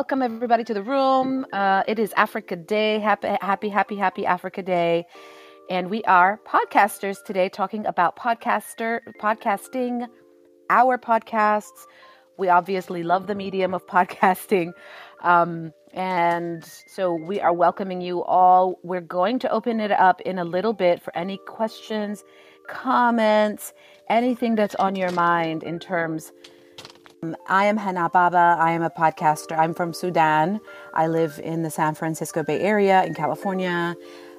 Welcome everybody to the room. Uh, it is Africa Day. Happy, happy, happy, happy Africa Day. And we are podcasters today talking about podcaster podcasting, our podcasts. We obviously love the medium of podcasting. Um, and so we are welcoming you all. We're going to open it up in a little bit for any questions, comments, anything that's on your mind in terms I am Hana Baba. I am a podcaster. I'm from Sudan. I live in the San Francisco Bay Area in California.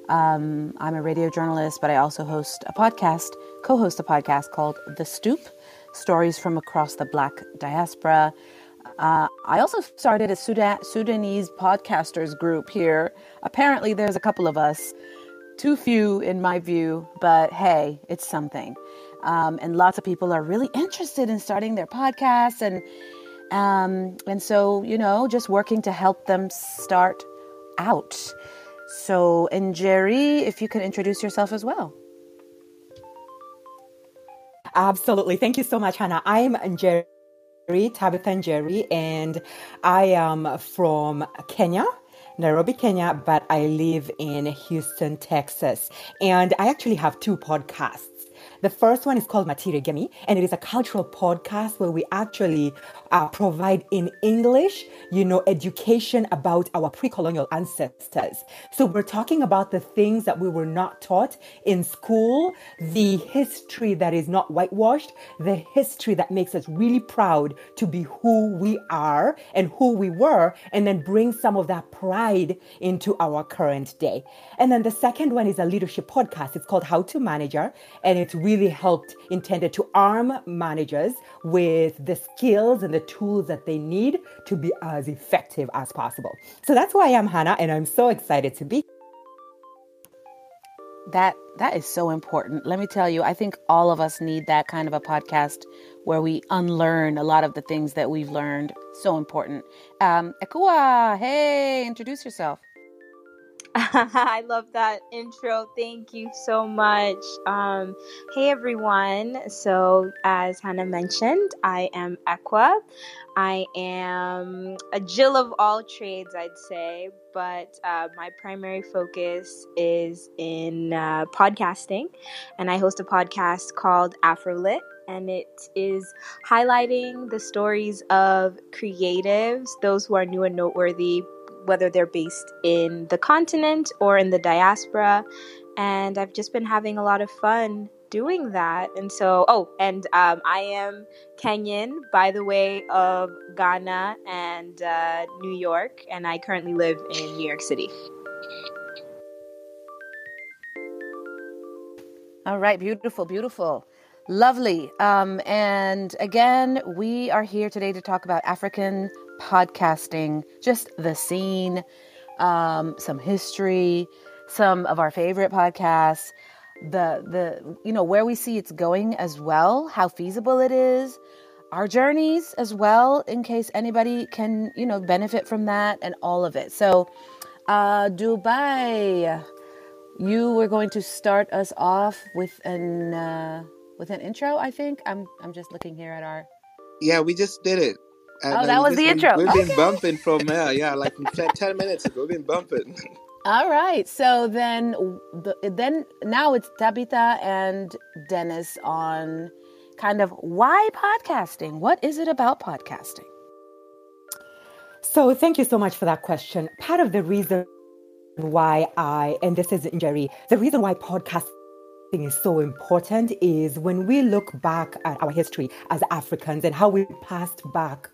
Um, I'm a radio journalist, but I also host a podcast, co host a podcast called The Stoop Stories from Across the Black Diaspora. Uh, I also started a Sudan- Sudanese podcasters group here. Apparently, there's a couple of us, too few in my view, but hey, it's something. Um, and lots of people are really interested in starting their podcasts and um, and so you know just working to help them start out so and njeri if you can introduce yourself as well Absolutely. Thank you so much, Hana. I'm Njeri, Tabitha and Njeri, and I am from Kenya. Nairobi, Kenya, but I live in Houston, Texas. And I actually have two podcasts. The first one is called Matirî Ngemi, and it is a cultural podcast where we actually uh, provide in English, you know, education about our pre colonial ancestors. So we're talking about the things that we were not taught in school, the history that is not whitewashed, the history that makes us really proud to be who we are and who we were, and then bring some of that pride into our current day. And then the second one is a leadership podcast. It's called How to ManageR, and it's really helped intended to arm managers with the skills and the tools that they need to be as effective as possible. So that's why I'm Hana, and I'm so excited to be. that that is so important let me tell you i think all of us need that kind of a podcast where we unlearn a lot of the things that we've learned so important um ekua hey introduce yourself I love that intro. Thank you so much. Um, hey everyone. So, as Hana mentioned, I am Ekua. I am a Jill of all trades, I'd say, but uh, my primary focus is in uh, podcasting, and I host a podcast called Afrolit. And it is highlighting the stories of creatives, those who are new and noteworthy, whether they're based in the continent or in the diaspora. And I've just been having a lot of fun doing that. And so, oh, and um, I am Kenyan, by the way, of Ghana and uh, New York. And I currently live in New York City. All right, beautiful, beautiful. Lovely. Um, and again, we are here today to talk about African podcasting, just the scene, um, some history, some of our favorite podcasts, the the you know where we see it's going as well, how feasible it is, our journeys as well, in case anybody can you know benefit from that and all of it. So, uh, Dubai, you were going to start us off with an uh, with an intro. I think I'm I'm just looking here at our. Yeah, we just did it. And, Oh, that was the just intro. We've Okay. been bumping from there, yeah, like 10, 10 minutes ago. We've been bumping. All right. So then, the, then now it's Tabitha and Dennis on kind of why podcasting. What is it about podcasting? So thank you so much for that question. Part of the reason why I, and this is Njeri, the reason why podcasting is so important is when we look back at our history as Africans and how we passed back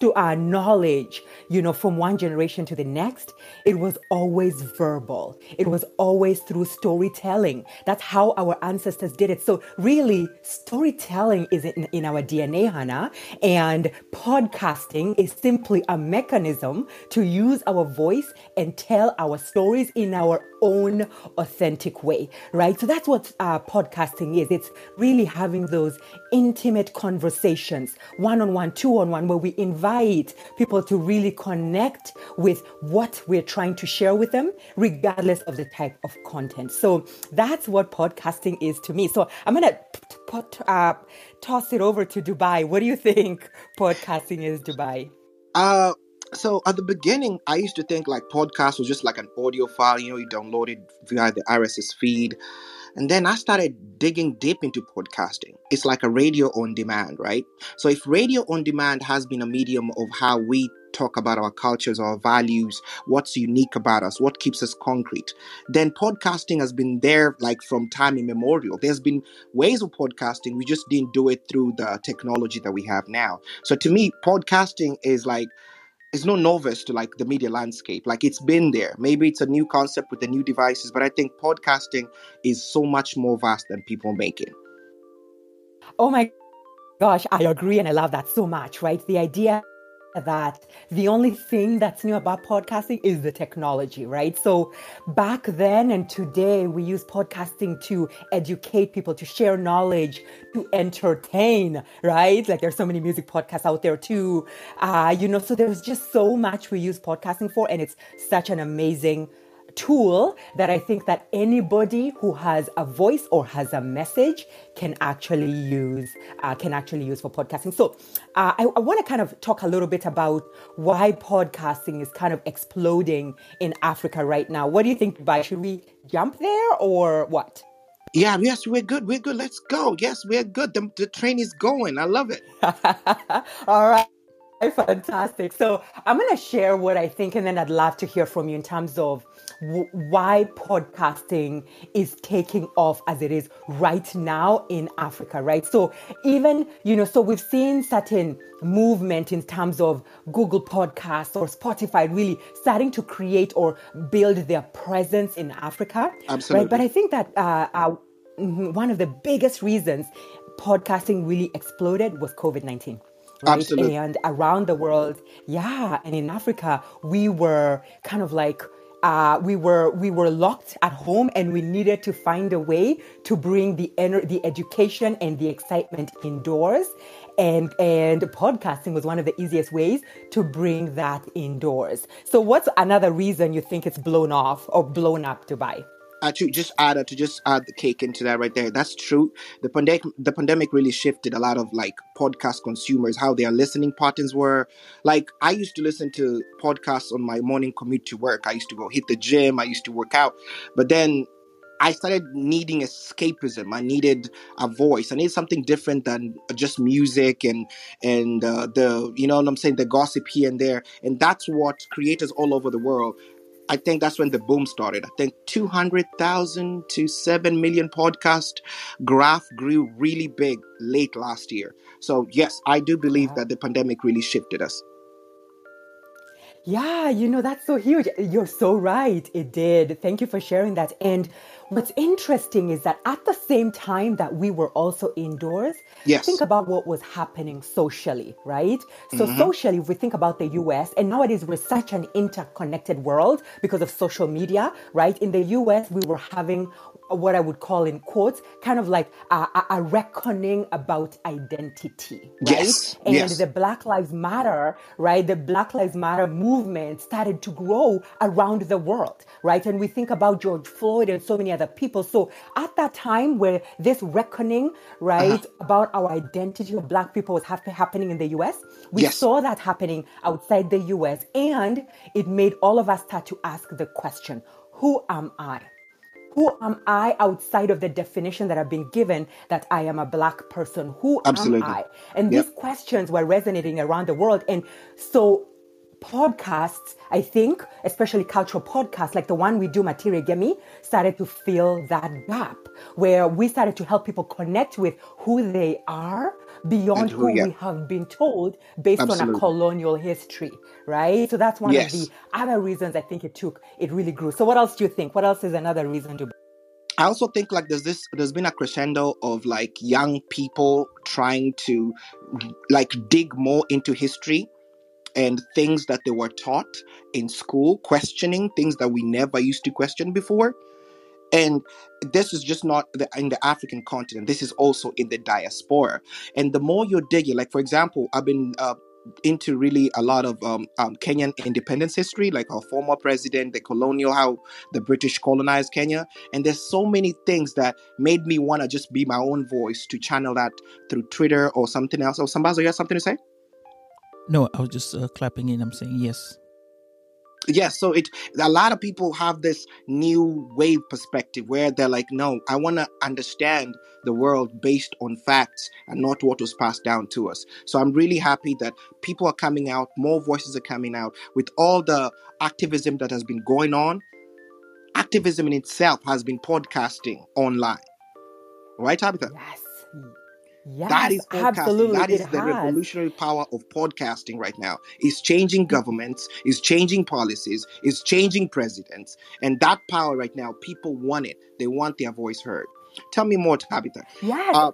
to our knowledge, you know, from one generation to the next, it was always verbal. It was always through storytelling. That's how our ancestors did it. So really, storytelling is in, in our DNA, Hana, and podcasting is simply a mechanism to use our voice and tell our stories in our own authentic way, right? So that's what uh, podcasting is. It's really having those intimate conversations, one on one, two on one, where we invite people to really connect with what we're trying to share with them, regardless of the type of content. So that's what podcasting is to me. So I'm going to uh, toss it over to Dubai. What do you think podcasting is, Dubai? Uh, so at the beginning, I used to think like podcast was just like an audio file, you know, you download it via the RSS feed. And then I started digging deep into podcasting. It's like a radio on demand, right? So if radio on demand has been a medium of how we talk about our cultures, our values, what's unique about us, what keeps us concrete, then podcasting has been there like from time immemorial. There's been ways of podcasting, we just didn't do it through the technology that we have now. So to me, podcasting is like it's no novice to like the media landscape. Like it's been there. Maybe it's a new concept with the new devices, but I think podcasting is so much more vast than people make it. Oh my gosh, I agree and I love that so much, right? The idea that the only thing that's new about podcasting is the technology, right? So back then and today, we use podcasting to educate people, to share knowledge, to entertain, right? Like there's so many music podcasts out there too. Uh, you know, so there's just so much we use podcasting for, and it's such an amazing tool that I think that anybody who has a voice or has a message can actually use uh, can actually use for podcasting. So uh, I, I want to kind of talk a little bit about why podcasting is kind of exploding in Africa right now. What do you think? By should we jump there or what? Yeah, yes, we're good. We're good. Let's go. Yes, we're good. The, the train is going. I love it. All right. Fantastic. So I'm going to share what I think, and then I'd love to hear from you in terms of w- why podcasting is taking off as it is right now in Africa, right? So even, you know, so we've seen certain movement in terms of Google Podcasts or Spotify really starting to create or build their presence in Africa. Absolutely. Right? But I think that uh, uh, one of the biggest reasons podcasting really exploded was COVID 19 right? Absolutely. And around the world, yeah, and in Africa, we were kind of like uh, we were we were locked at home, and we needed to find a way to bring the ener- the education and the excitement indoors. And and podcasting was one of the easiest ways to bring that indoors. So, what's another reason you think it's blown off or blown up, Dubai? Actually just add to just add the cake into that right there that's true the pandemic the pandemic really shifted a lot of like podcast consumers how their listening patterns were like i used to listen to podcasts on my morning commute to work i used to go hit the gym i used to work out but then I started needing escapism. I needed a voice. I needed something different than just music and and uh, the you know what I'm saying the gossip here and there. And that's what creators all over the world I think that's when the boom started. I think 200,000 to 7 million podcast graph grew really big late last year. So, yes, I do believe that the pandemic really shifted us. Yeah, you know, that's so huge. You're so right. It did. Thank you for sharing that. And What's interesting is that at the same time that we were also indoors, yes. think about what was happening socially, right? So, mm-hmm. socially, if we think about the US, and nowadays we're such an interconnected world because of social media, right? In the US, we were having what I would call in quotes, kind of like a, a reckoning about identity, right? Yes. And yes. the Black Lives Matter, right? The Black Lives Matter movement started to grow around the world, right? And we think about George Floyd and so many other people. So at that time where this reckoning, right, uh-huh. about our identity of Black people was ha- happening in the US, we yes. saw that happening outside the US. And it made all of us start to ask the question, who am I? Who am I outside of the definition that I've been given that I am a black person? Who Absolutely. am I? And yep. these questions were resonating around the world. And so podcasts, I think, especially cultural podcasts like the one we do, Matirî Ngemi, started to fill that gap where we started to help people connect with who they are beyond who- who yeah. we have been told based on a colonial history, right? So that's one Yes. of the other reasons I think it took, it really grew. So what else do you think? What else is another reason to I also think like there's this there's been a crescendo of like young people trying to like dig more into history and things that they were taught in school, questioning things that we never used to question before. And this is just not the, in the African continent. This is also in the diaspora. And the more you're digging, like for example, I've been uh, into really a lot of um, um, Kenyan independence history, like our former president, the colonial, how the British colonized Kenya. And there's so many things that made me want to just be my own voice to channel that through Twitter or something else. Oh, Sambaza, you have something to say? No, I was just uh, clapping in. I'm saying yes. Yes, so it a lot of people have this new wave perspective where they're like, no, I want to understand the world based on facts and not what was passed down to us. So I'm really happy that people are coming out, more voices are coming out with all the activism that has been going on. Activism in itself has been podcasting online. Right, Tabitha? Yes. Yes, that is podcasting. absolutely. That is it the has. revolutionary power of podcasting right now. It's changing governments, it's changing policies, it's changing presidents. And that power right now, people want it. They want their voice heard. Tell me more, Tabitha. Yes. Uh,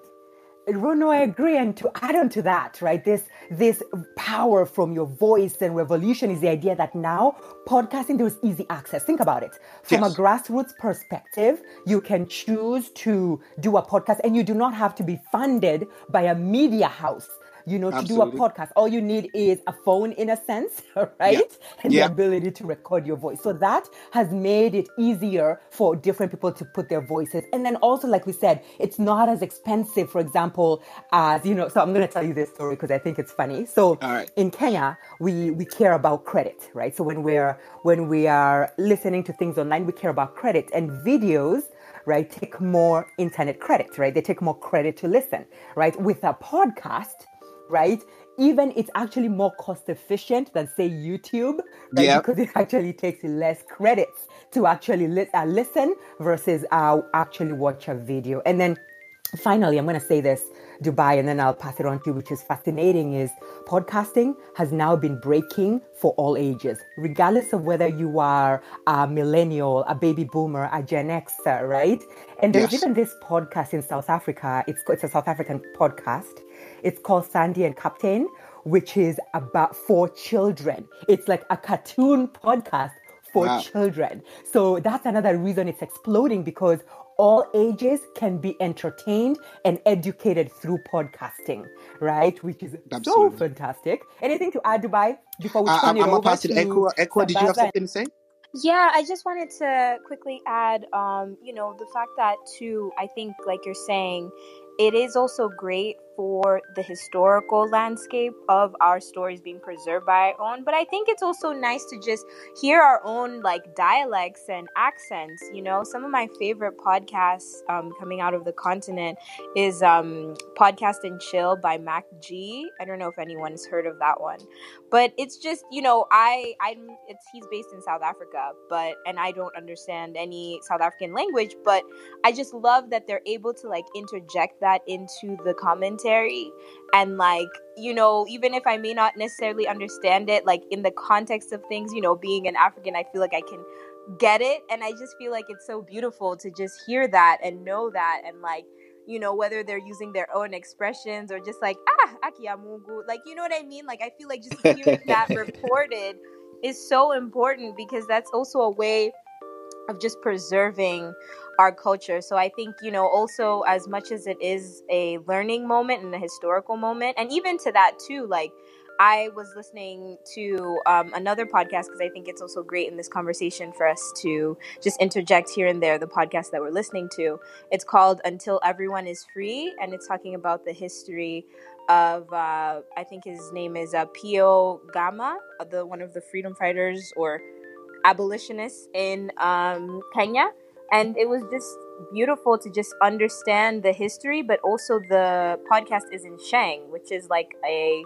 Rono, I agree. And to add on to that, right, this this power from your voice and revolution is the idea that now podcasting there is easy access. Think about it. From Yes. a grassroots perspective, you can choose to do a podcast and you do not have to be funded by a media house. You know, to do a podcast, all you need is a phone in a sense, right? And Yeah. the ability to record your voice. So that has made it easier for different people to put their voices. And then also, like we said, it's not as expensive, for example, as, you know, so I'm going to tell you this story because I think it's funny. So right. in Kenya, we, we care about credit, right? So when we're, when we are listening to things online, we care about credit and videos right take more internet credit right they take more credit to listen right with a podcast right? Even it's actually more cost efficient than say YouTube, right? Yeah. Because it actually takes less credits to actually li- uh, listen versus uh, actually watch a video. And then finally, I'm going to say this, Dubai, and then I'll pass it on to you, which is fascinating is podcasting has now been breaking for all ages, regardless of whether you are a millennial, a baby boomer, a Gen Xer, right? And there's Yes. even this podcast in South Africa. It's, it's a South African podcast. It's called Sandy and Captain, which is about for children. It's like a cartoon podcast for Wow. children. So that's another reason it's exploding because all ages can be entertained and educated through podcasting, right? Which is so fantastic. Anything to add, Dubai, before we I, turn I'm, it I'm over pass to to Ekua. Ekua, did you have something to say? Yeah, I just wanted to quickly add, um, you know, the fact that too, I think, like you're saying, it is also great for the historical landscape of our stories being preserved by our own. But I think it's also nice to just hear our own like dialects and accents. You know, some of my favorite podcasts um, coming out of the continent is um, Podcast and Chill by Mac G. I don't know if anyone's heard of that one but it's just you know i i'm it's he's based in south africa but and i don't understand any south african language but i just love that they're able to like interject that into the commentary and like you know even if i may not necessarily understand it like in the context of things you know being an african i feel like i can get it. And i just feel like it's so beautiful to just hear that and know that and like you know whether they're using their own expressions or just like ah akiamungu like you know what i mean? Like i feel like just hearing that reported is so important because that's also a way of just preserving our culture so i think you know also as much as it is a learning moment and a historical moment and even to that too like I was listening to um, another podcast because I think it's also great in this conversation for us to just interject here and there the podcast that we're listening to. It's called Until Everyone is Free, and it's talking about the history of uh, I think his name is uh, Pio Gama, the one of the freedom fighters or abolitionists in um, Kenya, and it was just beautiful to just understand the history, but also the podcast is in Sheng, which is like a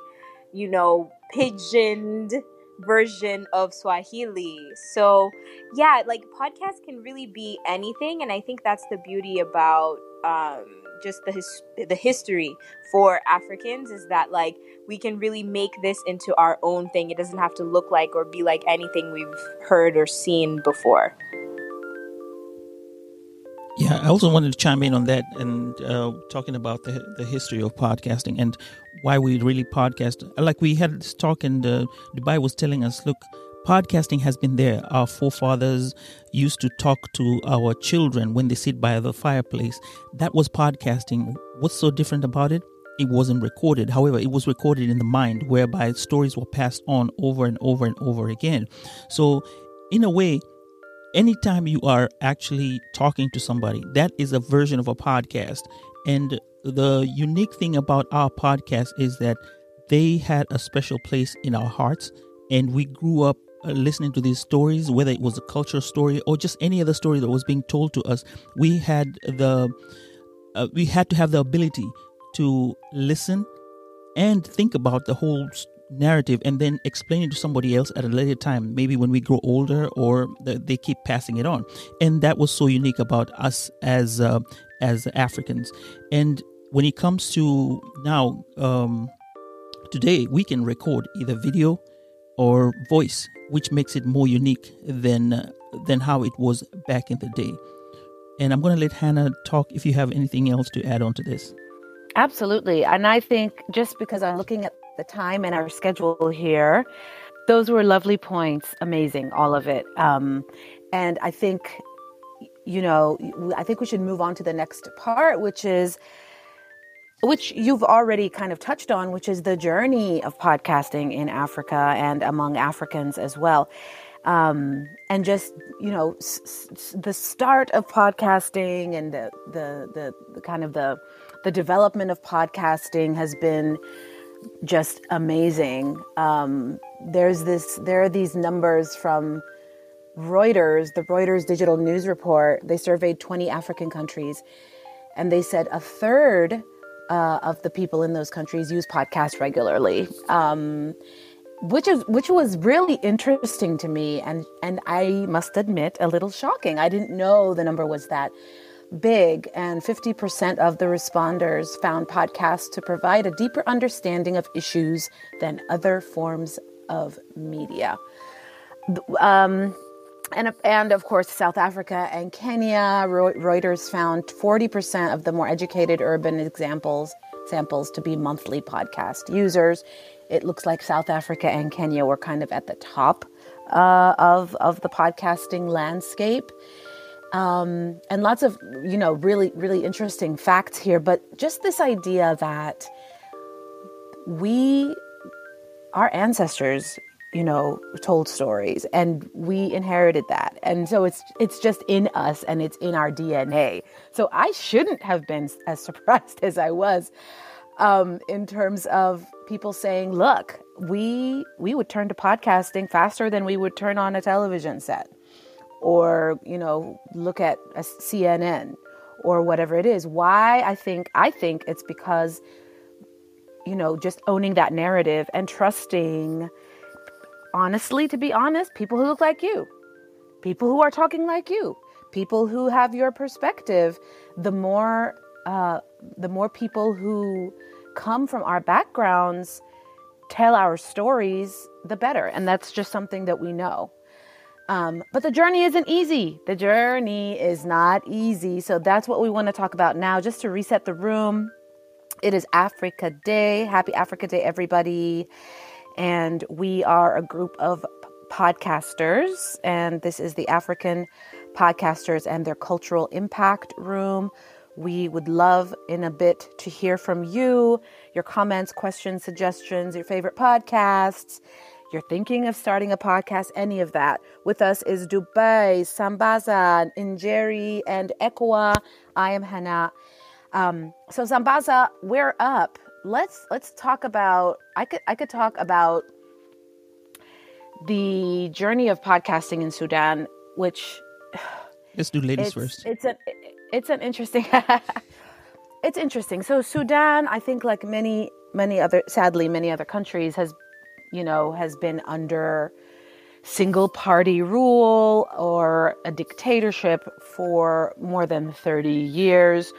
you know pigeoned version of Swahili. So, yeah, like podcasts can really be anything, and I think that's the beauty about um, just the his- the history for Africans is that like we can really make this into our own thing. It doesn't have to look like or be like anything we've heard or seen before. Yeah, I also wanted to chime in on that and uh, talking about the the history of podcasting and why we really podcast. Like we had this talk, and uh, Dubai was telling us, look, podcasting has been there. Our forefathers used to talk to our children when they sit by the fireplace. That was podcasting. What's so different about it? It wasn't recorded. However, it was recorded in the mind, whereby stories were passed on over and over and over again. So, in a way, anytime you are actually talking to somebody, that is a version of a podcast. And the unique thing about our podcast is that they had a special place in our hearts, and we grew up uh, listening to these stories, whether it was a cultural story or just any other story that was being told to us. We had the uh, we had to have the ability to listen and think about the whole narrative and then explain it to somebody else at a later time maybe when we grow older or they keep passing it on. And that was so unique about us as uh, as africans. And when it comes to now um, today we can record either video or voice which makes it more unique than uh, than how it was back in the day. And i'm going to let hana talk if you have anything else to add on to this. Absolutely. And I think just because I'm looking at the time and our schedule here, those were lovely points. Amazing, all of it. Um, and I think, you know, I think we should move on to the next part, which is which you've already kind of touched on, which is the journey of podcasting in Africa and among Africans as well. Um, and just you know s- s- the start of podcasting and the, the the the kind of the the development of podcasting has been just amazing. Um, there's this, there are these numbers from Reuters, the Reuters Digital News Report. They surveyed 20 African countries, and they said a third uh, of the people in those countries use podcasts regularly. Um, which is which was really interesting to me and and I must admit a little shocking. I didn't know the number was that big, and 50% of the responders found podcasts to provide a deeper understanding of issues than other forms of media. Um, and, and of course, South Africa and Kenya, Reuters found 40% of the more educated urban examples samples to be monthly podcast users. It looks like South Africa and Kenya were kind of at the top uh, of, of the podcasting landscape um, and lots of you know really really interesting facts here but just this idea that we our ancestors you know told stories and we inherited that. And so it's it's just in us and it's in our dna so i shouldn't have been as surprised as i was um, in terms of people saying look we we would turn to podcasting faster than we would turn on a television set or you know look at CNN or whatever it is. Why i think i think it's because you know just owning that narrative and trusting honestly to be honest people who look like you people who are talking like you people who have your perspective the more uh, the more people who come from our backgrounds tell our stories the better. And that's just something that we know um, but the journey isn't easy. The journey is not easy. So that's what we want to talk about now. Just to reset the room, it is Africa Day. Happy Africa Day, everybody. And we are a group of podcasters, and this is the African Podcasters and their Cultural Impact Room. We would love in a bit to hear from you, your comments, questions, suggestions, your favorite podcasts you're thinking of starting a podcast, any of that. With us is Dubai, Sambaza, Njeri, and Ekua. I am Hana. Um, so Sambaza, we're up. Let's let's talk about. I could I could talk about the journey of podcasting in Sudan, which let's do ladies it's, first. It's an it's an interesting. it's interesting. So Sudan, I think, like many many other, sadly, many other countries, has you know, has been under single party rule or a dictatorship for more than 30 years.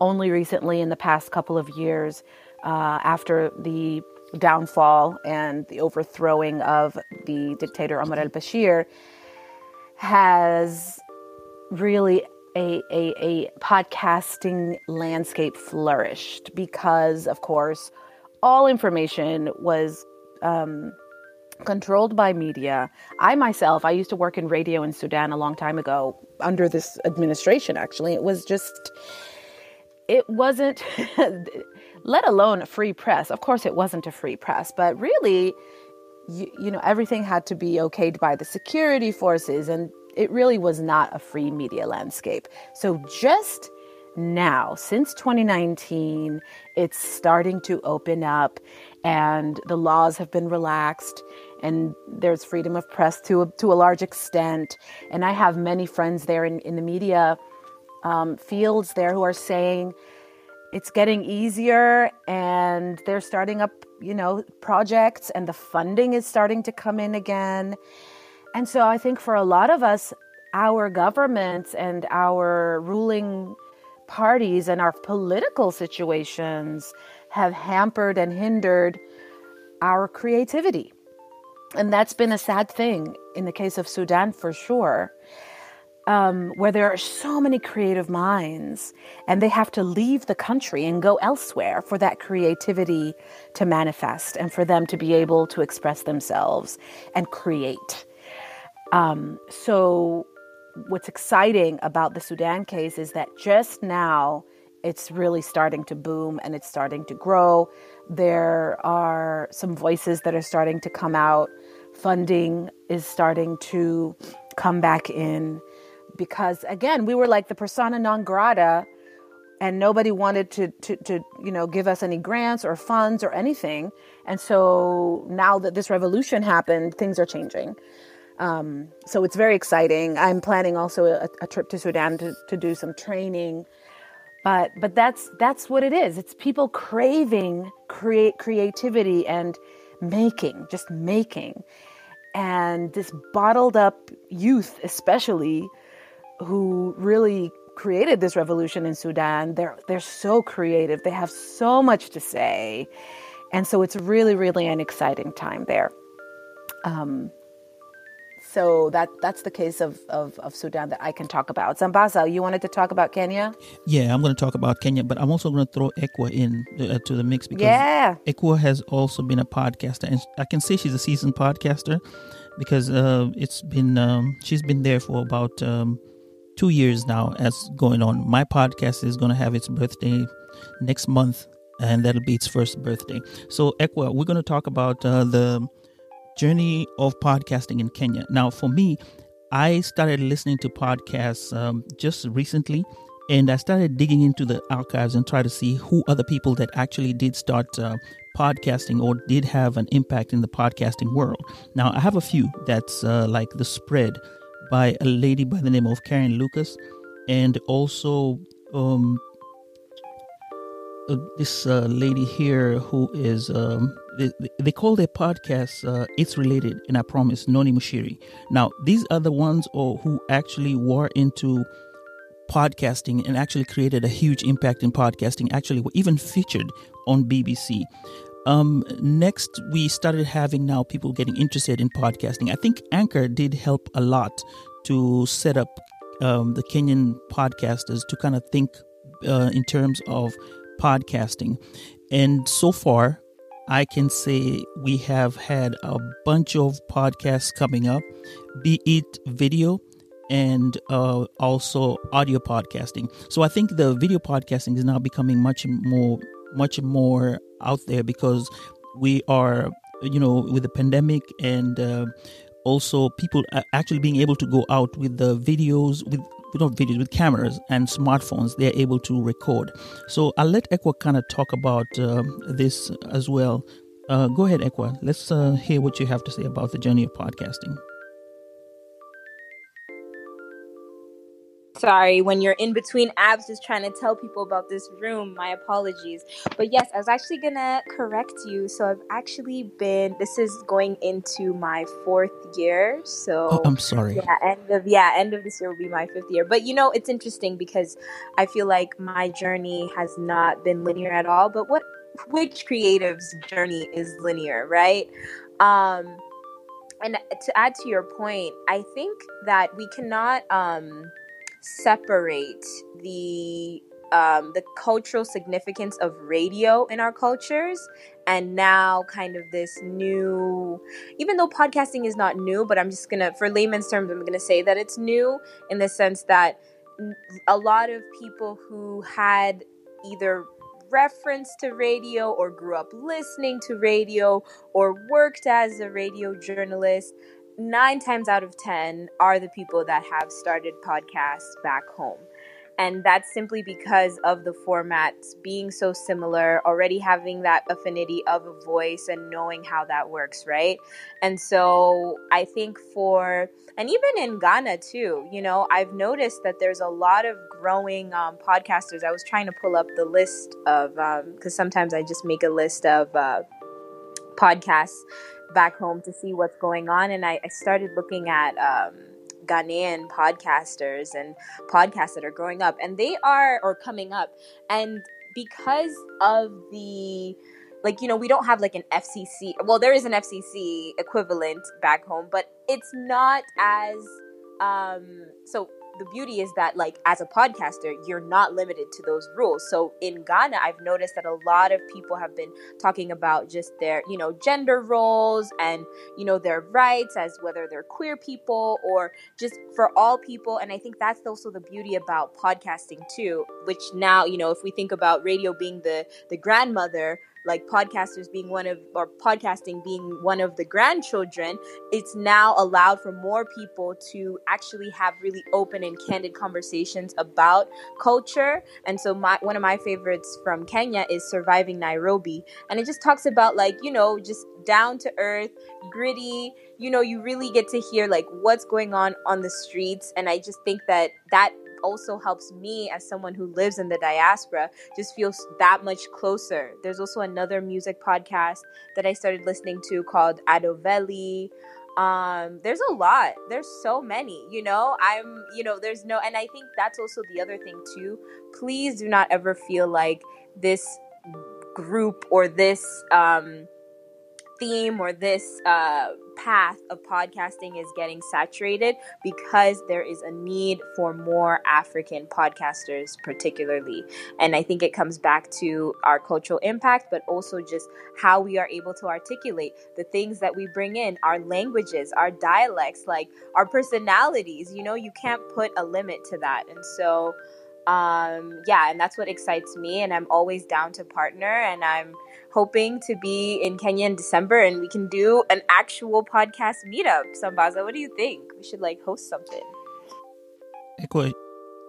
Only recently, in the past couple of years, uh, after the downfall and the overthrowing of the dictator Omar al Bashir, has really a, a, a podcasting landscape flourished because, of course, all information was um, controlled by media. I myself, I used to work in radio in Sudan a long time ago under this administration, actually. It was just, it wasn't, let alone a free press. Of course, it wasn't a free press, but really, you, you know, everything had to be okayed by the security forces, and it really was not a free media landscape. So just now, since 2019, it's starting to open up and the laws have been relaxed and there's freedom of press to a, to a large extent. And I have many friends there in, in the media um, fields there who are saying it's getting easier and they're starting up, you know, projects and the funding is starting to come in again. And so I think for a lot of us, our governments and our ruling parties and our political situations have hampered and hindered our creativity. And that's been a sad thing in the case of Sudan for sure, um, where there are so many creative minds and they have to leave the country and go elsewhere for that creativity to manifest and for them to be able to express themselves and create. Um, so what's exciting about the Sudan case is that just now it's really starting to boom and it's starting to grow. There are some voices that are starting to come out. Funding is starting to come back in because again, we were like the persona non grata and nobody wanted to, to, to you know give us any grants or funds or anything. And so now that this revolution happened, things are changing. Um, so it's very exciting. I'm planning also a, a trip to Sudan to, to do some training. But but that's that's what it is. It's people craving create creativity and making, just making. And this bottled up youth, especially, who really created this revolution in Sudan, they're they're so creative. They have so much to say. And so it's really, really an exciting time there. Um, so that that's the case of, of, of Sudan that I can talk about. Sambaza, you wanted to talk about Kenya? Yeah, I'm going to talk about Kenya, but I'm also going to throw Ekua in uh, to the mix because yeah. Ekua has also been a podcaster, and I can say she's a seasoned podcaster because uh, it's been um, she's been there for about um, two years now as going on. My podcast is going to have its birthday next month, and that'll be its first birthday. So Ekua, we're going to talk about uh, the journey of podcasting in Kenya. Now, for me, I started listening to podcasts um, just recently, and I started digging into the archives and try to see who are the people that actually did start uh, podcasting or did have an impact in the podcasting world. Now, I have a few that's uh, like The Spread by a lady by the name of Karen Lucas, and also um, uh, this uh, lady here who is um, they, they, call their podcast uh, it's related and i promise noni mushiri. Now these are the ones or who actually were into podcasting and actually created a huge impact in podcasting actually were even featured on bbc um, next we started having now people getting interested in podcasting. I think anchor did help a lot to set up um, the kenyan podcasters to kind of think uh, in terms of podcasting. And so far, I can say we have had a bunch of podcasts coming up, be it video and uh, also audio podcasting. So I think the video podcasting is now becoming much more, much more out there because we are, you know, with the pandemic and uh, also people actually being able to go out with the videos with not videos with cameras and smartphones they're able to record. So i'll let ekua kind of talk about uh, this as well. Uh, go ahead ekua let's uh, hear what you have to say about the journey of podcasting sorry when you're in between apps just trying to tell people about this room my apologies. But yes i was actually gonna correct you. So i've actually been this is going into my fourth year. So oh, i'm sorry. yeah end of yeah end of this year will be my fifth year. But you know it's interesting because i feel like my journey has not been linear at all. But what which creative's journey is linear right? Um and to add to your point, I think that we cannot um, separate the um, the cultural significance of radio in our cultures and now kind of this new even though podcasting is not new but i'm just gonna for layman's terms i'm gonna say that it's new in the sense that a lot of people who had either reference to radio or grew up listening to radio or worked as a radio journalist, nine times out of 10 are the people that have started podcasts back home. And that's simply because of the formats being so similar, already having that affinity of a voice and knowing how that works, right? And so I think for, and even in Ghana too, you know, I've noticed that there's a lot of growing um, podcasters. I was trying to pull up the list of, because um, sometimes I just make a list of uh, podcasts back home to see what's going on. And I, I started looking at, um, Ghanaian podcasters and podcasts that are growing up, and they are or coming up, and because of the like you know we don't have like an FCC well there is an FCC equivalent back home but it's not as um so the beauty is that like as a podcaster you're not limited to those rules. So in ghana i've noticed that a lot of people have been talking about just their you know gender roles and you know their rights as whether they're queer people or just for all people. And i think that's also the beauty about podcasting too which now you know if we think about radio being the the grandmother like podcasters being one of or podcasting being one of the grandchildren it's now allowed for more people to actually have really open and candid conversations about culture. And so my one of my favorites from Kenya is surviving Nairobi. And it just talks about like you know just down to earth gritty. You know you really get to hear like what's going on on the streets. And i just think that that also helps me as someone who lives in the diaspora just feel that much closer. There's also another music podcast that I started listening to called Adovelli. Um, there's a lot. There's so many, you know. I'm, you know, there's no and I think that's also the other thing too. Please do not ever feel like this group or this um theme or this uh, path of podcasting is getting saturated because there is a need for more African podcasters, particularly. And I think it comes back to our cultural impact, but also just how we are able to articulate the things that we bring in, our languages, our dialects, like our personalities. You know, you can't put a limit to that. And so, um, yeah, and that's what excites me. And I'm always down to partner, and I'm hoping to be in Kenya in December and we can do an actual podcast meetup. Sambaza, what do you think? We should like host something. Ekua,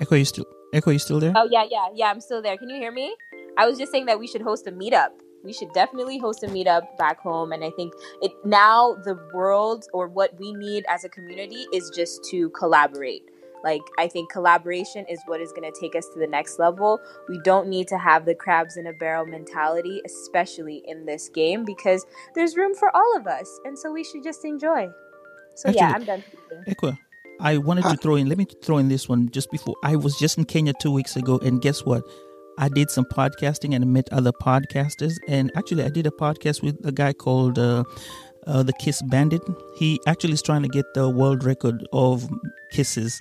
Ekua, you still Ekua, you still there? Oh yeah, yeah, yeah. I'm still there. Can you hear me? I was just saying that we should host a meetup. We should definitely host a meetup back home, and I think it now the world or what we need as a community is just to collaborate like, I think collaboration is what is going to take us to the next level. We don't need to have the crabs in a barrel mentality, especially in this game, because there's room for all of us. And so we should just enjoy. So, Actually, yeah, I'm done. Ekua, I wanted to throw in, let me throw in this one just before. I was just in Kenya two weeks ago, and guess what? I did some podcasting and met other podcasters. And actually, I did a podcast with a guy called uh, uh, the Kiss Bandit. He actually is trying to get the world record of kisses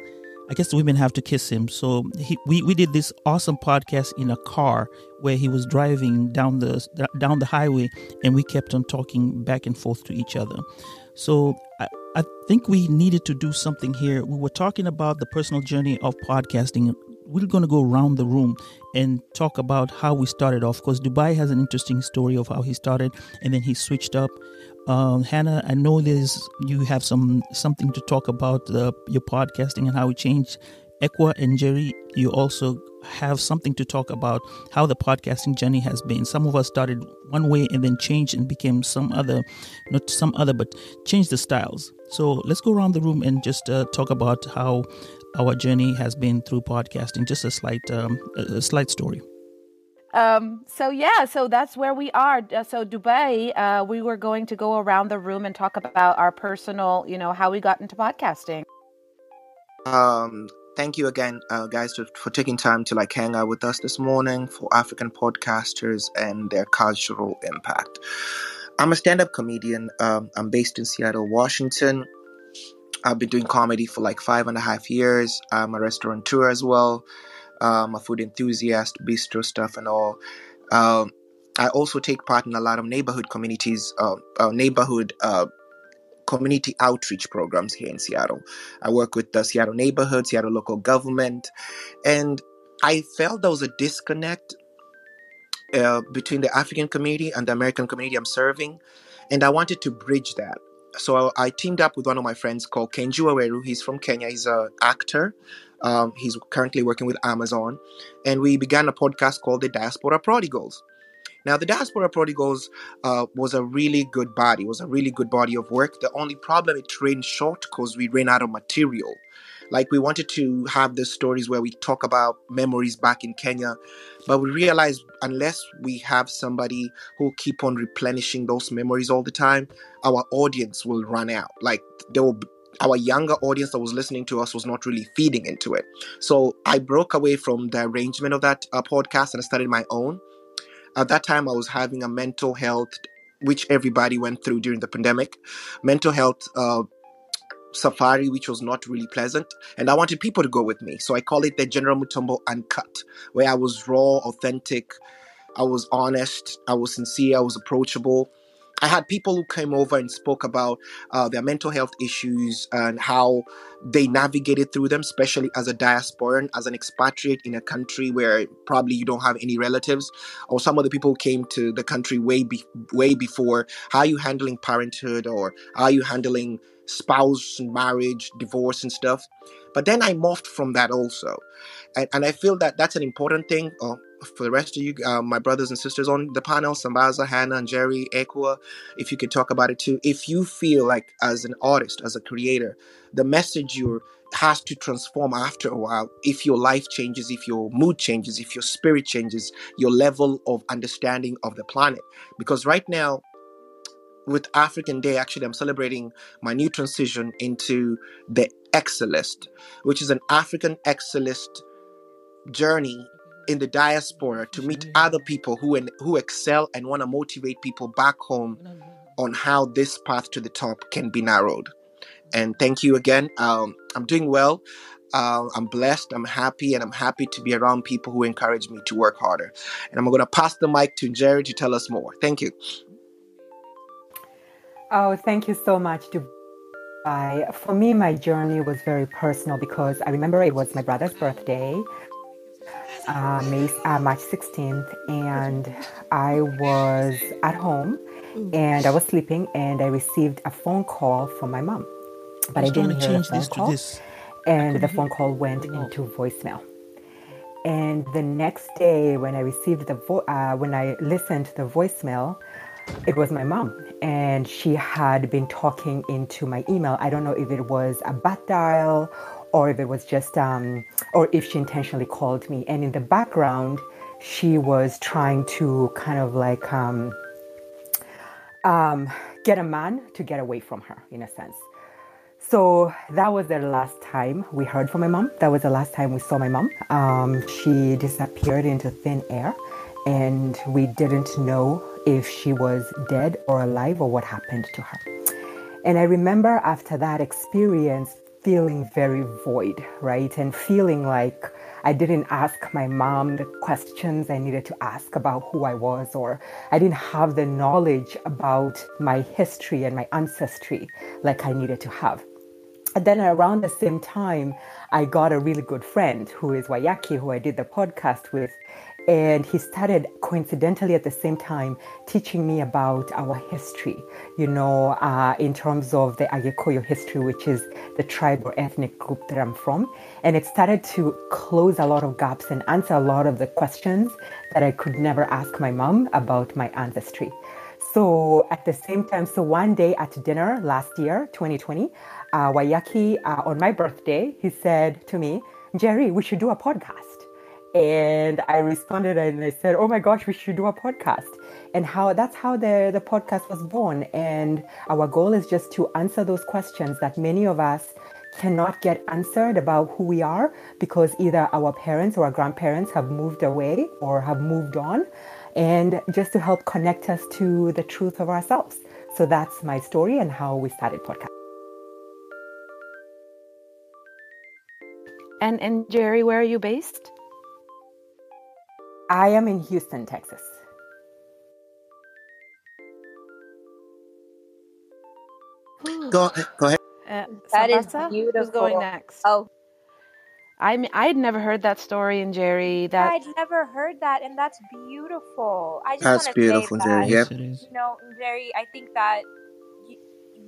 I guess the women have to kiss him. So he, we, we did this awesome podcast in a car where he was driving down the down the highway, and we kept on talking back and forth to each other. So I, I think we needed to do something here. We were talking about the personal journey of podcasting. We're going to go around the room and talk about how we started off because Dubai has an interesting story of how he started and then he switched up um, Hana, I know there's you have some something to talk about uh, your podcasting and how it changed. Ekua and Njeri, you also have something to talk about how the podcasting journey has been. Some of us started one way and then changed and became some other, not some other, but changed the styles. So let's go around the room and just uh, talk about how our journey has been through podcasting. Just a slight, um, a slight story. Um, so yeah, so that's where we are. Uh, so Dubai, uh, we were going to go around the room and talk about our personal, you know, how we got into podcasting. Um, thank you again, uh, guys, to, for taking time to like hang out with us this morning for African podcasters and their cultural impact. I'm a stand-up comedian. Um, I'm based in Seattle, Washington. I've been doing comedy for like five and a half years. I'm a restaurateur as well. I'm a food enthusiast, bistro stuff and all. Um, I also take part in a lot of neighborhood communities, uh, uh, neighborhood uh, community outreach programs here in Seattle. I work with the Seattle neighborhood, Seattle local government, and I felt there was a disconnect uh, between the African community and the American community I'm serving, and I wanted to bridge that. So I teamed up with one of my friends called Kenju Aweru. He's from Kenya. He's an actor. Um, he's currently working with Amazon, and we began a podcast called The Diaspora Prodigals. Now, the Diaspora Prodigals uh, was a really good body, was a really good body of work. The only problem it ran short because we ran out of material. Like we wanted to have the stories where we talk about memories back in Kenya, but we realized unless we have somebody who keep on replenishing those memories all the time, our audience will run out. Like there will be, our younger audience that was listening to us was not really feeding into it. So I broke away from the arrangement of that uh, podcast and I started my own. At that time, I was having a mental health, which everybody went through during the pandemic, mental health uh, safari, which was not really pleasant. And I wanted people to go with me. So I call it the General Mutombo Uncut, where I was raw, authentic, I was honest, I was sincere, I was approachable. I had people who came over and spoke about uh, their mental health issues and how they navigated through them, especially as a diasporan, as an expatriate in a country where probably you don't have any relatives, or some of the people who came to the country way be- way before. How are you handling parenthood, or are you handling spouse and marriage, divorce, and stuff? But then I morphed from that also, and, and I feel that that's an important thing. Uh, for the rest of you, uh, my brothers and sisters on the panel, Sambaza, Hana, and Njeri, Ekua, if you could talk about it too. If you feel like, as an artist, as a creator, the message you're has to transform after a while if your life changes if your mood changes if your spirit changes your level of understanding of the planet because right now with african day actually i'm celebrating my new transition into the Excellist which is an african Excellist journey in the diaspora to meet other people who who excel and want to motivate people back home on how this path to the top can be narrowed. And thank you again. Um, I'm doing well. Uh, I'm blessed. I'm happy, and I'm happy to be around people who encourage me to work harder. And I'm going to pass the mic to Njeri to tell us more. Thank you. Oh, thank you so much, Dubai. For me, my journey was very personal because I remember it was my brother's birthday uh, May, uh, March 16th, and I was at home and I was sleeping, and I received a phone call from my mom, but I, I didn't hear the phone call, and the phone call went into voicemail. And the next day, when I received the vo- uh, when I listened to the voicemail, it was my mom, and she had been talking into my email. I don't know if it was a bat dial or if it was just, um, or if she intentionally called me. And in the background, she was trying to kind of like um, um, get a man to get away from her, in a sense. So that was the last time we heard from my mom. That was the last time we saw my mom. Um, she disappeared into thin air, and we didn't know if she was dead or alive or what happened to her. And I remember after that experience feeling very void, right? And feeling like I didn't ask my mom the questions I needed to ask about who I was, or I didn't have the knowledge about my history and my ancestry like I needed to have. And then around the same time, I got a really good friend who is Wayaki, who I did the podcast with. And he started coincidentally at the same time teaching me about our history, you know, uh, in terms of the Agikuyu history, which is the tribe or ethnic group that I'm from. And it started to close a lot of gaps and answer a lot of the questions that I could never ask my mom about my ancestry. So at the same time, so one day at dinner last year, 2020, uh, Wayaki, uh, on my birthday, he said to me, Njeri, we should do a podcast. And I responded and I said, Oh my gosh, we should do a podcast. And how that's how the, the podcast was born. And our goal is just to answer those questions that many of us cannot get answered about who we are because either our parents or our grandparents have moved away or have moved on. And just to help connect us to the truth of ourselves. So that's my story and how we started podcast. And and Njeri, where are you based? I am in Houston, Texas. Go, go ahead. Uh, That is Sabasa? beautiful. Who's going next? Oh, I mean, I had never heard that story, and Njeri, that I'd never heard that, and that's beautiful. I just That's beautiful, say Njeri. that, Yep. Yes, it is. you know, Njeri, I think that y-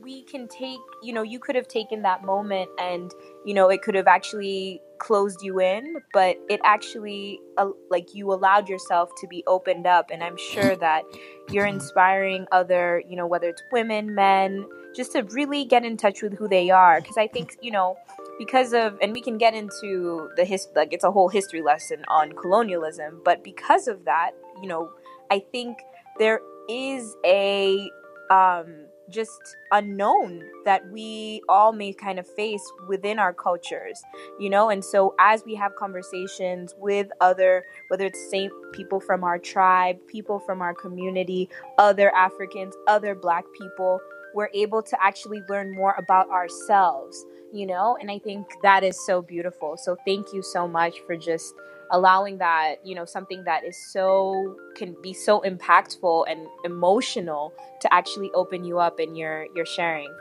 we can take, you know, you could have taken that moment and, you know, it could have actually closed you in, but it actually, uh, like, you allowed yourself to be opened up. And I'm sure that you're inspiring other, you know, whether it's women, men, just to really get in touch with who they are. Because I think, you know, because of and we can get into the his like it's a whole history lesson on colonialism but because of that you know i think there is a um just unknown that we all may kind of face within our cultures you know? And so as we have conversations with other whether it's same people from our tribe people from our community other africans other black people we're able to actually learn more about ourselves you know? And i think that is so beautiful. So thank you so much for just allowing that you know something that is so can be so impactful and emotional to actually open you up in your your sharing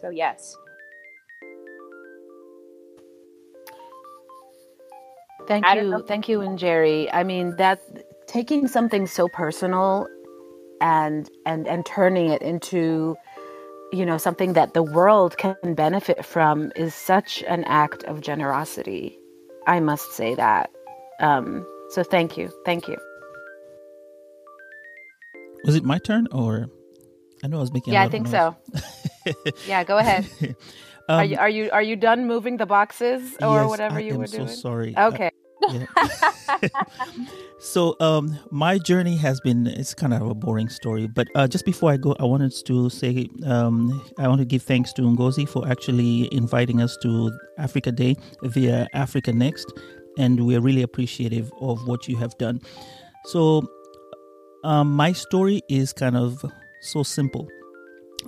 so yes Thank you, thank you, and Njeri. I mean that taking something so personal and and and turning it into you know something that the world can benefit from is such an act of generosity. I must say that. Um, so thank you, thank you. Was it my turn or? I know I was making. a Yeah, I think so. Yeah, go ahead. um, are you are you are you done moving the boxes or yes, whatever I you were so doing? sorry. Uh, Okay. yeah. so um my journey has been it's kind of a boring story but uh, just before i go i wanted to say um i want to give thanks to ngozi for actually inviting us to africa day via africa next and we're really appreciative of what you have done so um my story is kind of so simple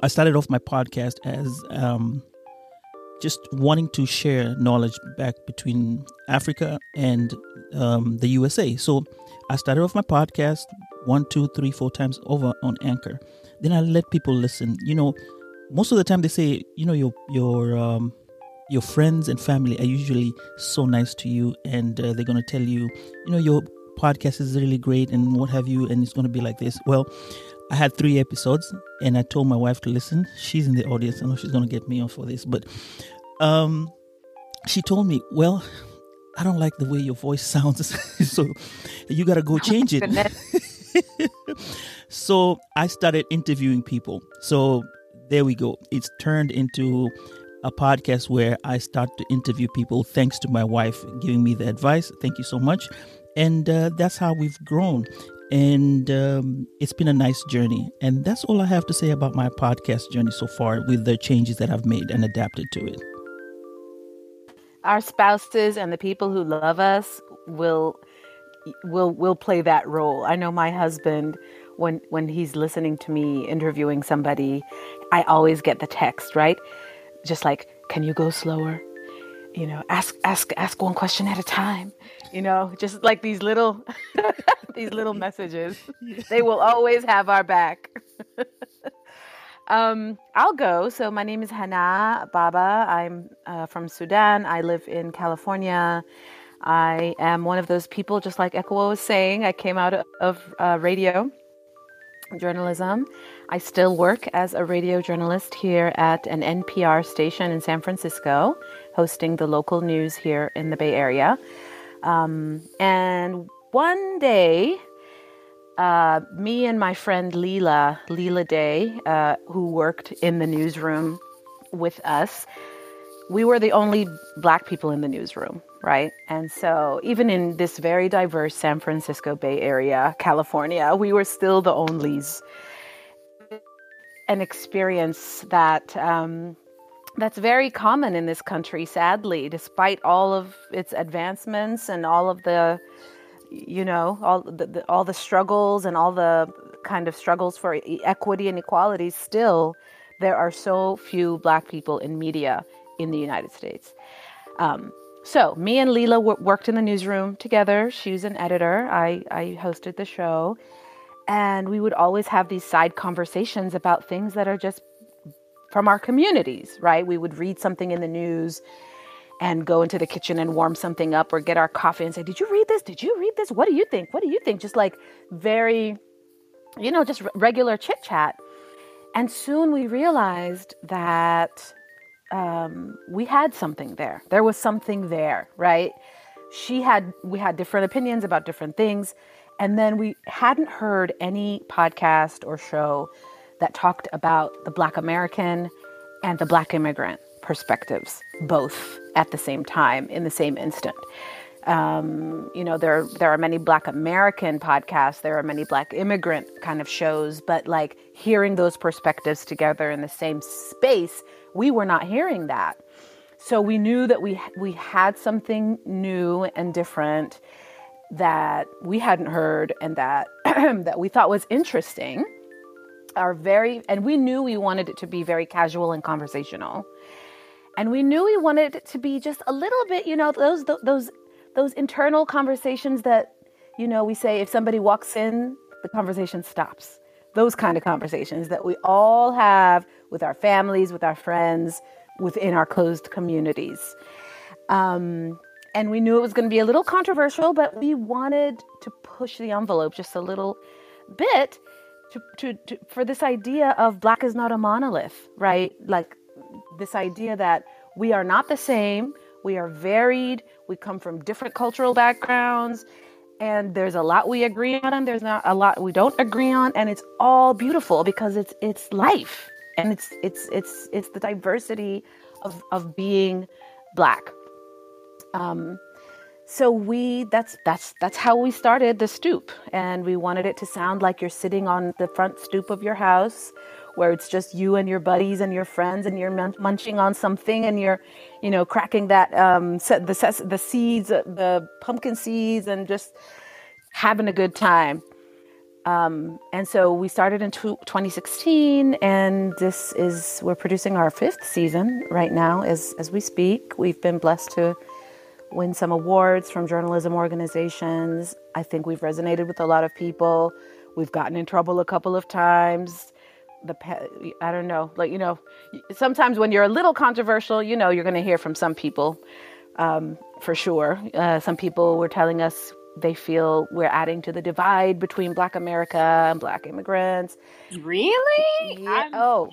i started off my podcast as um just wanting to share knowledge back between Africa and um, the USA. So I started off my podcast one, two, three, four times over on Anchor. Then I let people listen. You know, most of the time they say, you know, your your um, your friends and family are usually so nice to you, and uh, they're gonna tell you, you know, your podcast is really great and what have you, and it's gonna be like this. Well. I had three episodes and I told my wife to listen. She's in the audience. I know she's going to get me on for this, but um, she told me, Well, I don't like the way your voice sounds. so you got to go change it. so I started interviewing people. So there we go. It's turned into a podcast where I start to interview people thanks to my wife giving me the advice. Thank you so much. And uh, that's how we've grown. And um, it's been a nice journey. And that's all I have to say about my podcast journey so far with the changes that I've made and adapted to it. Our spouses and the people who love us will will will play that role. I know my husband when when he's listening to me interviewing somebody, I always get the text, right? Just like, "Can you go slower?" You know, ask ask ask one question at a time. You know, just like these little these little messages. They will always have our back. Um, I'll go. So my name is Hana Baba. I'm uh, from Sudan. I live in California. I am one of those people, just like Ekua was saying. I came out of uh, radio journalism. I still work as a radio journalist here at an NPR station in San Francisco, hosting the local news here in the Bay Area. Um, and one day, uh, me and my friend Leila, Leila Day, uh, who worked in the newsroom with us, we were the only black people in the newsroom, right? And so, even in this very diverse San Francisco Bay Area, California, we were still the onlys. An experience that um, that's very common in this country, sadly, despite all of its advancements and all of the, you know, all the, the all the struggles and all the kind of struggles for equity and equality. Still, there are so few Black people in media in the United States. Um, so, me and Leila w- worked in the newsroom together. She was an editor. I, I hosted the show. And we would always have these side conversations about things that are just from our communities, right? We would read something in the news and go into the kitchen and warm something up or get our coffee and say, Did you read this? Did you read this? What do you think? What do you think? Just like very, you know, just regular chit chat. And soon we realized that um, we had something there. There was something there, right? She had, we had different opinions about different things. And then we hadn't heard any podcast or show that talked about the Black American and the Black immigrant perspectives, both at the same time, in the same instant. Um, you know, there there are many Black American podcasts, there are many Black immigrant kind of shows, but like hearing those perspectives together in the same space we were not hearing that. So we knew that we we had something new and different that we hadn't heard and that that we thought was interesting. Our very and we knew we wanted it to be very casual and conversational. And we knew we wanted it to be just a little bit, you know, those those those internal conversations that you know, we say if somebody walks in, the conversation stops those kind of conversations that we all have with our families, with our friends, within our closed communities. Um, and we knew it was going to be a little controversial, but we wanted to push the envelope just a little bit to, to, to, for this idea of black is not a monolith, right? Like this idea that we are not the same, we are varied, we come from different cultural backgrounds, and there's a lot we agree on and there's not a lot we don't agree on and it's all beautiful because it's it's life and it's it's it's it's the diversity of of being black. Um so we that's that's that's how we started the stoop. And we wanted it to sound like you're sitting on the front stoop of your house where it's just you and your buddies and your friends and you're munching on something and you're you know cracking that um the the seeds the pumpkin seeds and just having a good time um, and so we started in 2016 and this is we're producing our fifth season right now as as we speak. We've been blessed to win some awards from journalism organizations. I think we've resonated with a lot of people. We've gotten in trouble a couple of times. The I don't know, like you know, sometimes when you're a little controversial, you know, you're going to hear from some people, um, for sure. Uh, some people were telling us they feel we're adding to the divide between Black America and Black immigrants. Really? Yeah. oh,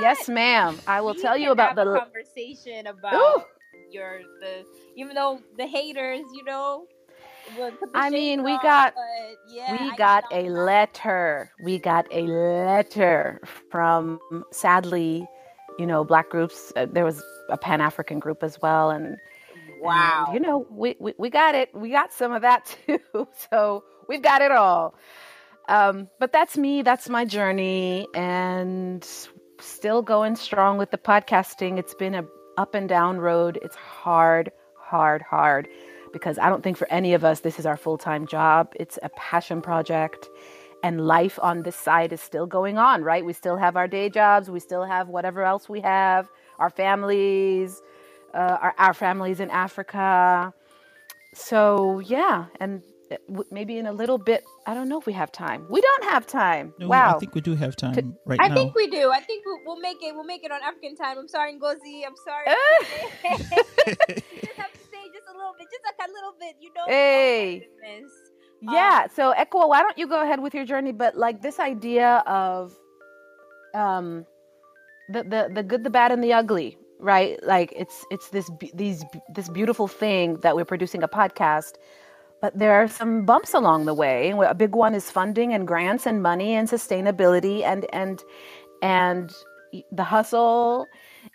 yes, ma'am. I will tell you about the conversation about Ooh. your the even though the haters, you know, I mean, we got yeah, we I got a letter. We got a letter from sadly, you know, black groups. Uh, there was a Pan African group as well, and wow, and, you know, we, we we got it. We got some of that too. so we've got it all. Um, but that's me. That's my journey, and still going strong with the podcasting. It's been a up and down road. It's hard, hard, hard because I don't think for any of us this is our full time job. It's a passion project. And life on this side is still going on, right? We still have our day jobs, we still have whatever else we have, our families, uh, our, our families in Africa. So, yeah. And maybe in a little bit. I don't know if we have time. We don't have time. No, wow. I think we do have time to, right I now. I think we do. I think we'll, we'll, make it. We'll make it on African time. I'm sorry, Ngozi. I'm sorry. just have to stay just a little bit, just like a little bit, you know. Hey. Yeah. Um, so, Ekua, why don't you go ahead with your journey? But like this idea of, um, the the the good, the bad, and the ugly, right? Like it's it's this these this beautiful thing that we're producing a podcast but there are some bumps along the way. A big one is funding and grants and money and sustainability and and and the hustle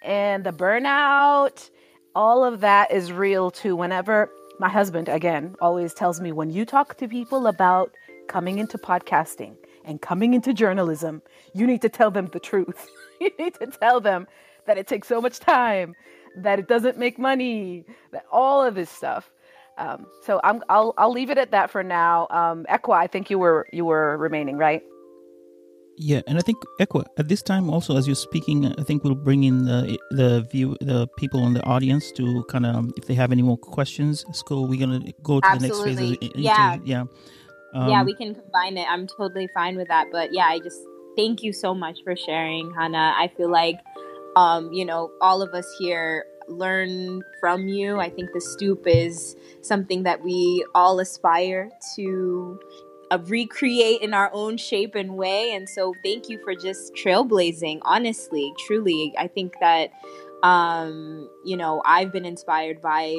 and the burnout. All of that is real too. Whenever my husband again always tells me when you talk to people about coming into podcasting and coming into journalism, you need to tell them the truth. you need to tell them that it takes so much time, that it doesn't make money, that all of this stuff. Um, so I'm, I'll I'll leave it at that for now. Um, Ekua, I think you were you were remaining right. Yeah, and I think Ekua at this time also as you're speaking, I think we'll bring in the the view the people in the audience to kind of if they have any more questions. So we're gonna go to Absolutely. the next phase. Of, yeah, yeah, um, yeah. We can combine it. I'm totally fine with that. But yeah, I just thank you so much for sharing, Hana. I feel like um, you know all of us here learn from you. I think the stoop is something that we all aspire to uh, recreate in our own shape and way. And so, thank you for just trailblazing. Honestly, truly, I think that um, you know I've been inspired by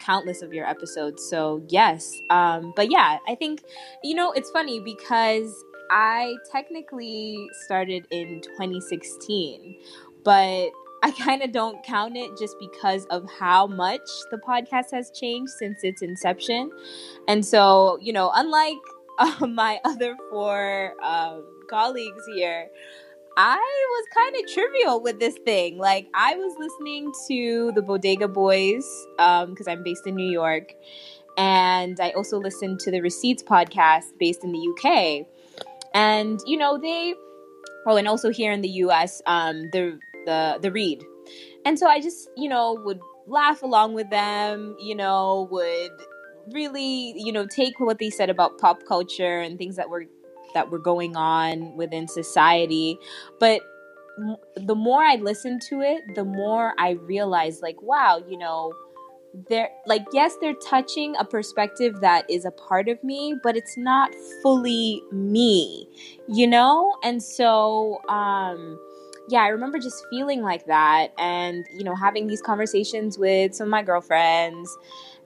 countless of your episodes. So yes, um, but yeah, I think you know it's funny because I technically started in 2016, but I kind of don't count it just because of how much the podcast has changed since its inception. And so, you know, unlike uh, my other four um, colleagues here, I was kind of trivial with this thing. Like, I was listening to the Bodega Boys because um, I'm based in New York. And I also listened to the Receipts podcast based in the UK. And, you know, they, oh, and also here in the US, um, the the the read. And so I just, you know, would laugh along with them, you know, would really, you know, take what they said about pop culture and things that were that were going on within society. But the more I listened to it, the more I realized like, wow, you know, they're like yes they're touching a perspective that is a part of me but it's not fully me you know and so um yeah, I remember just feeling like that and, you know, having these conversations with some of my girlfriends.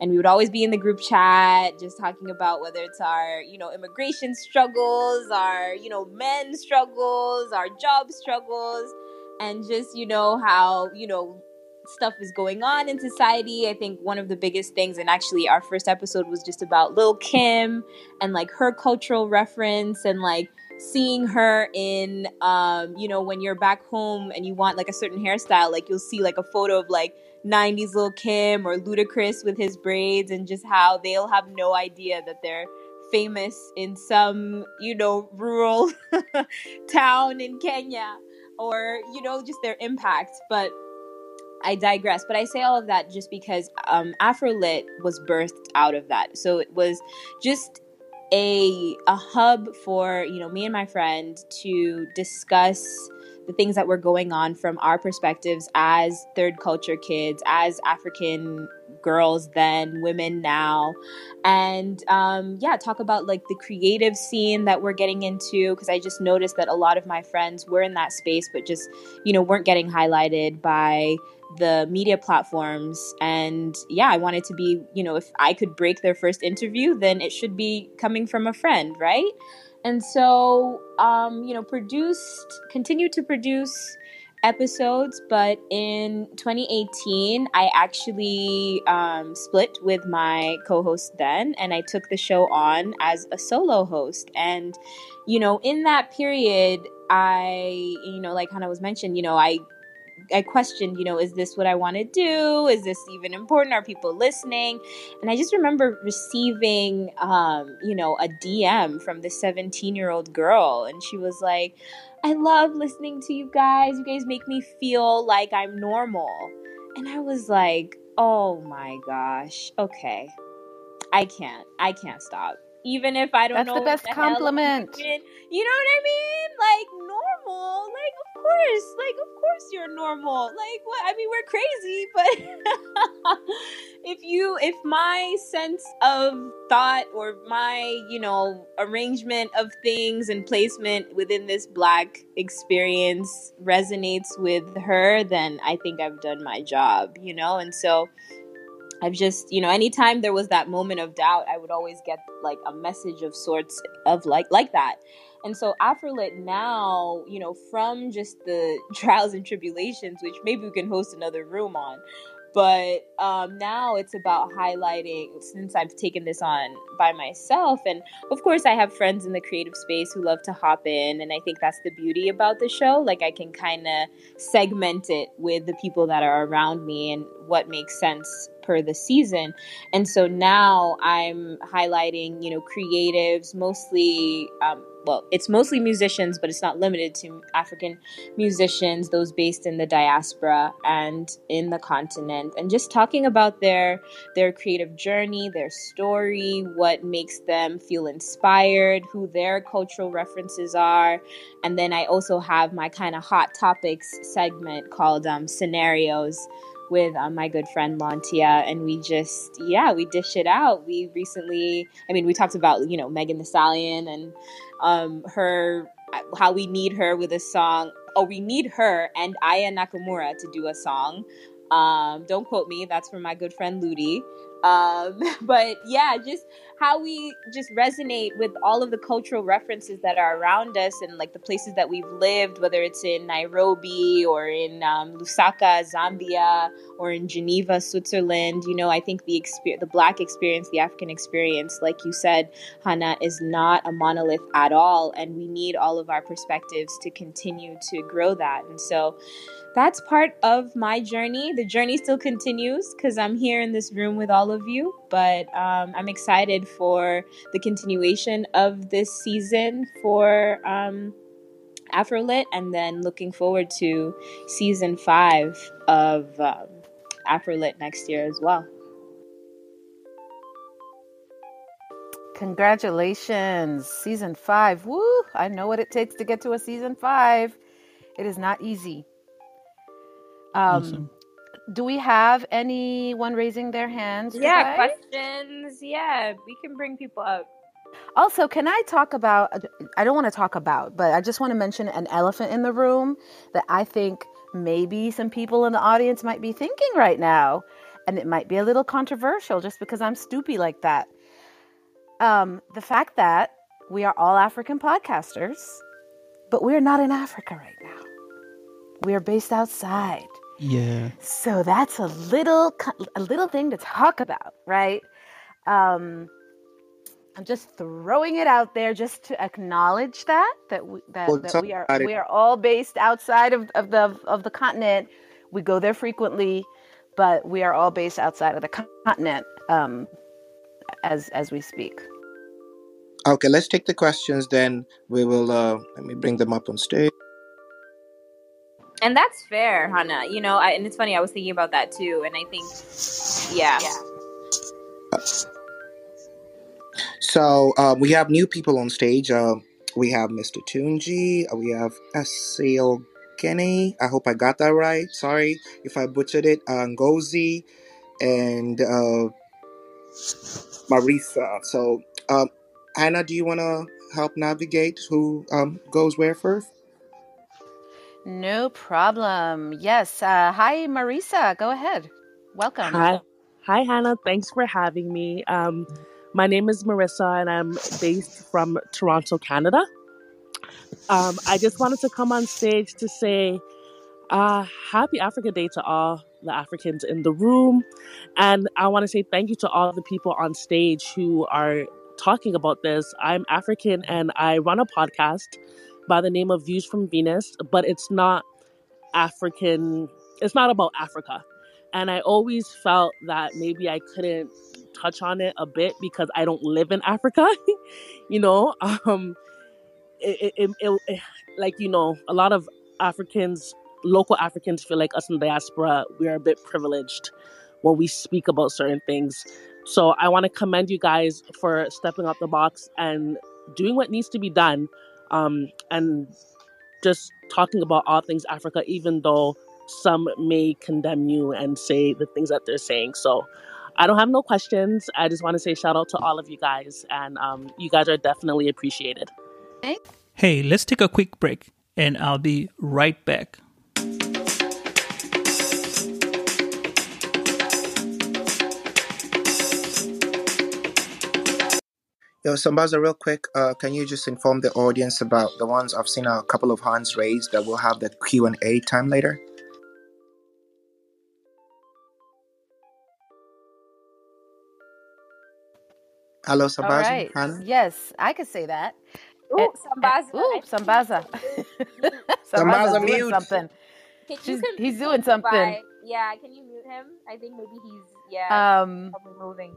And we would always be in the group chat just talking about whether it's our, you know, immigration struggles, our, you know, men struggles, our job struggles, and just, you know, how, you know, stuff is going on in society. I think one of the biggest things, and actually our first episode was just about Lil Kim and like her cultural reference and like seeing her in um you know when you're back home and you want like a certain hairstyle like you'll see like a photo of like 90s Lil Kim or Ludacris with his braids and just how they'll have no idea that they're famous in some you know rural town in Kenya or you know just their impact but I digress, but I say all of that just because um, Afrolit was birthed out of that. So it was just a a hub for you know me and my friend to discuss the things that were going on from our perspectives as third culture kids, as African girls then, women now, and um, yeah, talk about like the creative scene that we're getting into because I just noticed that a lot of my friends were in that space, but just you know weren't getting highlighted by the media platforms. And yeah i wanted to be you know if i could break their first interview then it should be coming from a friend right? And so um you know produced continued to produce episodes but in 2018 i actually um, split with my co-host then and i took the show on as a solo host. And you know in that period i you know like hana was mentioned you know i I questioned, you know, is this what I want to do? Is this even important? Are people listening? And I just remember receiving, um, you know, a DM from this 17 year old girl. And she was like, I love listening to you guys. You guys make me feel like I'm normal. And I was like, oh my gosh, okay. I can't. I can't stop. Even if I don't That's know. That's the best the compliment. You know what I mean? Like normal. Course, like of course you're normal. Like what? I mean, we're crazy, but if you, if my sense of thought or my, you know, arrangement of things and placement within this black experience resonates with her, then I think I've done my job, you know. And so, I've just, you know, anytime there was that moment of doubt, I would always get like a message of sorts of like like that. And so Afrolit now, you know, from just the trials and tribulations, which maybe we can host another room on, but um, now it's about highlighting since i've taken this on by myself and of course i have friends in the creative space who love to hop in and i think that's the beauty about the show like i can kind of segment it with the people that are around me and what makes sense per the season. And so now I'm highlighting, you know, creatives, mostly, um, well, it's mostly musicians, but it's not limited to African musicians, those based in the diaspora and in the continent, and just talking about their their creative journey, their story, what makes them feel inspired, who their cultural references are, and then I also have my kind of hot topics segment called um, scenarios with uh, my good friend Lantia, and we just yeah we dish it out. We recently, I mean, we talked about you know Megan Thee Stallion and um, her how we need her with a song. Oh, we need her and Aya Nakamura to do a song. Um, don't quote me. That's from my good friend Ludi. Um, but yeah, just how we just resonate with all of the cultural references that are around us and like the places that we've lived, whether it's in Nairobi or in um, Lusaka, Zambia, or in Geneva, Switzerland. You know, I think the experience, the Black experience, the African experience, like you said, Hana, is not a monolith at all, and we need all of our perspectives to continue to grow that. And so that's part of my journey. The journey still continues because I'm here in this room with all of you, but um, I'm excited for the continuation of this season for um, Afrolit and then looking forward to season five of um, Afrolit next year as well. Congratulations, season five. Woo! I know what it takes to get to a season five. It is not easy. Um, awesome. Do we have anyone raising their hands? Yeah, questions. Yeah, we can bring people up. Also, can I talk about? I don't want to talk about, but I just want to mention an elephant in the room that I think maybe some people in the audience might be thinking right now, and it might be a little controversial just because I'm stoopy like that. Um, the fact that we are all African podcasters, but we're not in Africa right now. We are based outside. Yeah. So that's a little a little thing to talk about, right? Um, I'm just throwing it out there just to acknowledge that that we, that, well, that we are we are all based outside of, of the of the continent. We go there frequently, but we are all based outside of the continent um, as as we speak. Okay, let's take the questions. Then we will uh, let me bring them up on stage and that's fair hana you know I, and it's funny i was thinking about that too and i think yeah, yeah. so um, we have new people on stage uh, we have mr tunji uh, we have Asio Kenny. I hope I got that right. Sorry if I butchered it. Uh, Ngozi and uh, Marisa. So, um, Hana, do you want to help navigate who um, goes where first? No problem. Yes. Uh, hi, Marisa. Go ahead. Welcome. Hi. Hi, Hana. Thanks for having me. Um, my name is Marissa, and I'm based from Toronto, Canada. Um, I just wanted to come on stage to say uh, happy Africa Day to all the Africans in the room. And I want to say thank you to all the people on stage who are talking about this. I'm African and I run a podcast by the name of Views from Venus, but it's not African, it's not about Africa. And I always felt that maybe I couldn't touch on it a bit because I don't live in Africa, you know? Um, it, it, it, it, like, you know, a lot of Africans, local Africans feel like us in the diaspora, we're a bit privileged when we speak about certain things. So I want to commend you guys for stepping out the box and doing what needs to be done um, and just talking about all things Africa, even though some may condemn you and say the things that they're saying. So I don't have no questions. I just want to say shout out to all of you guys, and um, you guys are definitely appreciated. Hey, let's take a quick break, and I'll be right back. Yo, Sambaza, real quick, uh, can you just inform the audience about the ones I've seen a couple of hands raised that we'll have the Q and A time later? Hello, Sambaza. right. Hana? Yes, I could say that. Ooh, Eh, Sambaza. Ooh, I Sambaza. Sambaza, Sambaza's doing mute. something. Can you She's- he's doing something. by- yeah, can you mute him? I think maybe he's yeah Um, probably moving.